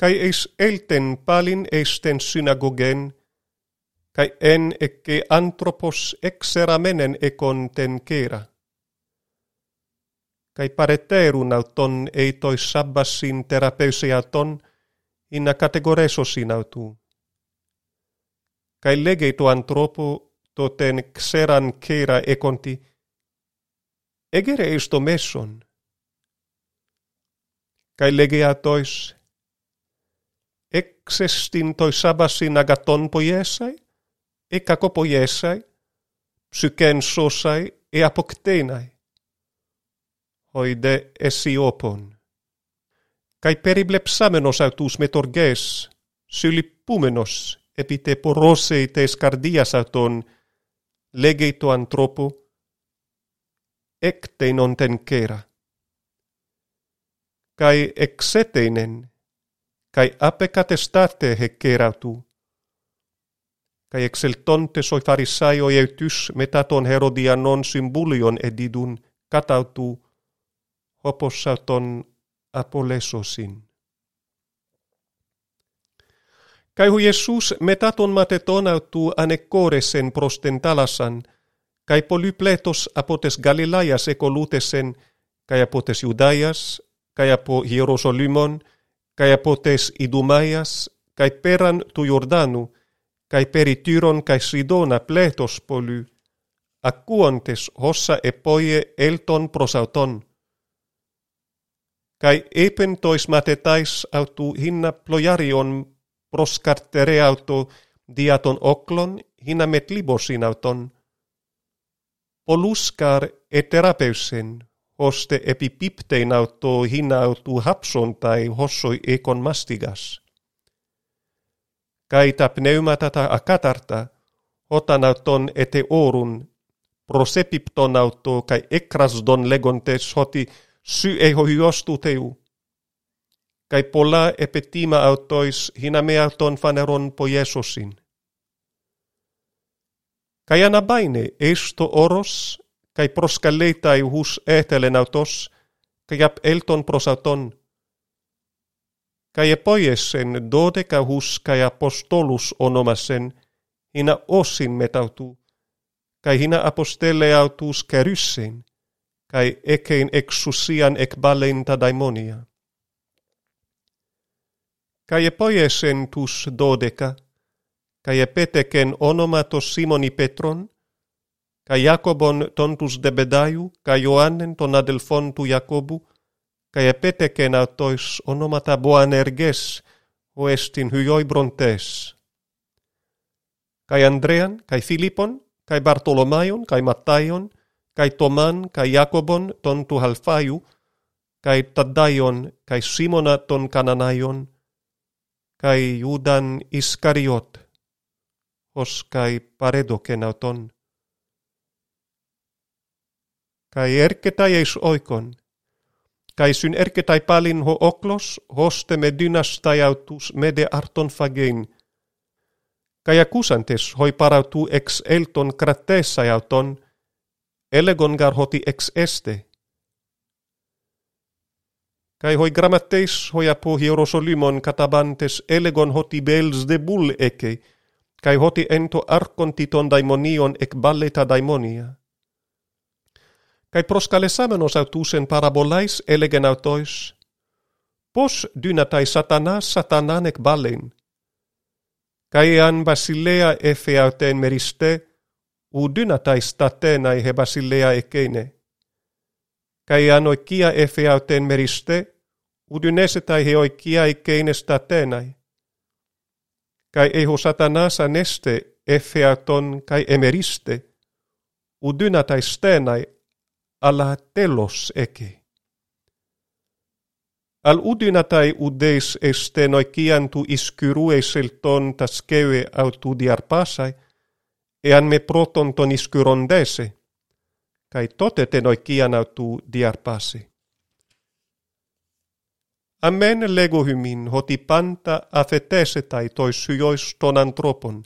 kai eis elten palin esten synagogen, kai en ecce anthropos exeramenen econ ten kera. Kai pareterun auton eitoi sabbassin terapeusiaton, inna categoresosin autu. Kai legeito anthropo toten xeran kera econti, egere eisto messon. Kai legeatois, εξεστήν το εισάμπασιν αγατών ποιέσαι, ε κακοποιέσαι, ψυκέν σώσαι, ε αποκτέναι. Οιδε εσύ όπον. Καί περιβλεψάμενος αυτούς με τοργές, συλληπούμενος επί τε πορώσε τες καρδίας αυτών, λέγει το ανθρώπου, έκτενον τεν κέρα. Καί εξέτεινεν, kai apecatestate heceratu. Kai exeltonte soi farisaioi eutys metaton herodianon symbolion edidun katautu hopossauton apolesosin. Kai hu Jesus metaton autu anekkoresen prosten talasan, kai polypletos apotes Galilaias ekolutesen, kai apotes Judaias, kai apo Hierosolymon, cae apotes Idumaias, cae peran tu Iordanu, cae peri Tyron cae Sidona pletos poly, accuantes hossa epoie elton prosauton. Kai Cae epen tois matetais autu hinna plojarion proscartere auto diaton oklon hinna met libosin auton. Poluscar et terapeusen hoste epipiptein auto hinautu hapson tai hossoi ekon mastigas. Kai ta pneumatata akatarta, hotanauton ete orun, prosepipton auto kai ekrasdon legontes hoti sy eho hyostu teu. Kai pola epetima autois hinameauton faneron po Jesusin. Kai anabaine esto oros καί προσκαλείτα ηγούς έτελεν αυτός, καί απ' έλτον. Καί επόιεσεν δώδε καγούς καί αποστόλους ονόμασεν, ίνα όσιν μετά αυτού, καί ίνα αποστέλε αυτούς καρύσεν, καί έκαιν εξουσίαν εκβάλεν τα δαιμόνια. Καί επόιεσεν τους δώδεκα, καί επέτεκεν όνομα το Σίμονι Πέτρον, ca Iacobon ton tus debedaiu, ca Ioannen ton adelfon tu Iacobu, ca epetecen autois onomata Boanerges, o estin hyoi brontes. Cae Andrean, cae Filipon, cae Bartolomaion, cae Mattaion, cae Toman, cae Iacobon, ton tu Halfaiu, cae Taddaion, cae Simona, ton Cananaion, cae Judan Iscariot, os cae Paredo, auton kai erketai eis oikon. Kai syn erketai palin ho oklos, hoste me dynastai autus mede arton fagein. Kai akusantes hoi parautu ex elton kratessai auton, elegon gar hoti ex este. Kai hoi grammatteis hoi apo hierosolimon katabantes elegon hoti bels de bull eke, kai hoti ento arkontiton daimonion ek balleta daimonia kai proskalesamenos autousen parabolais elegen autois, pos dynatai satanas satananek balin, kai an basilea efe auteen meriste, u dynatai statenai he basilea ekeine, kai an oikia efe auteen meriste, u dynesetai he oikia ekeine statenai, kai eho satanasa neste efeaton kai emeriste, u dynatai stenai alla telos eke. Al udinatai udes estenoician tu iscurue selton tasceve autudi arpasai, e an me proton ton iskyrondese, kai tote kianautu autu diarpasi. Amen lego hymin hoti panta afetesetai tois hyois ton antropon,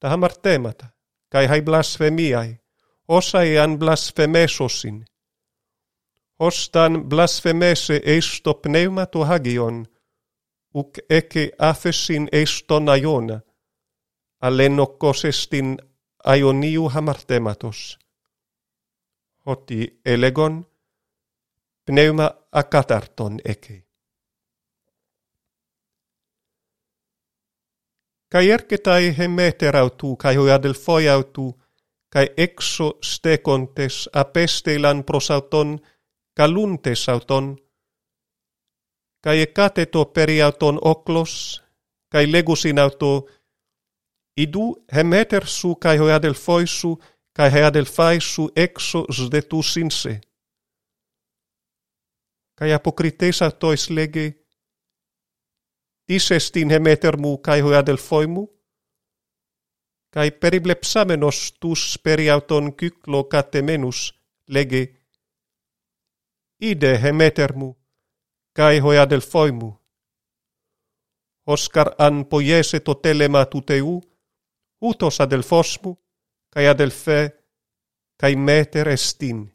ta hamartemata, kai hai blasfemiai, osai an blasfemesosin. Ostan blasfemese eisto pneumato hagion, uc ece afesin eiston aiona, alenokos estin aioniu hamartematos. Hoti elegon, pneuma akatarton ece. Cae ercetai hemeter autu, cae hoia del autu, kai exo stekontes apestelan prosauton, kaluntes auton, kai ecateto peri oklos kai cae auto, idu hemeter su kai hoeadel foisu, kai hoeadel faisu exo sdetus in se. Cae apocrites lege, Isestin hemeter mu cae hoeadel foimu, kai periblepsamenos tus periauton kyklo katemenus lege ide hemetermu kai hoiadelfoimu oscar an poiese to telema tuteu, utos adelfosmu, kai adelfe, kai meter estin.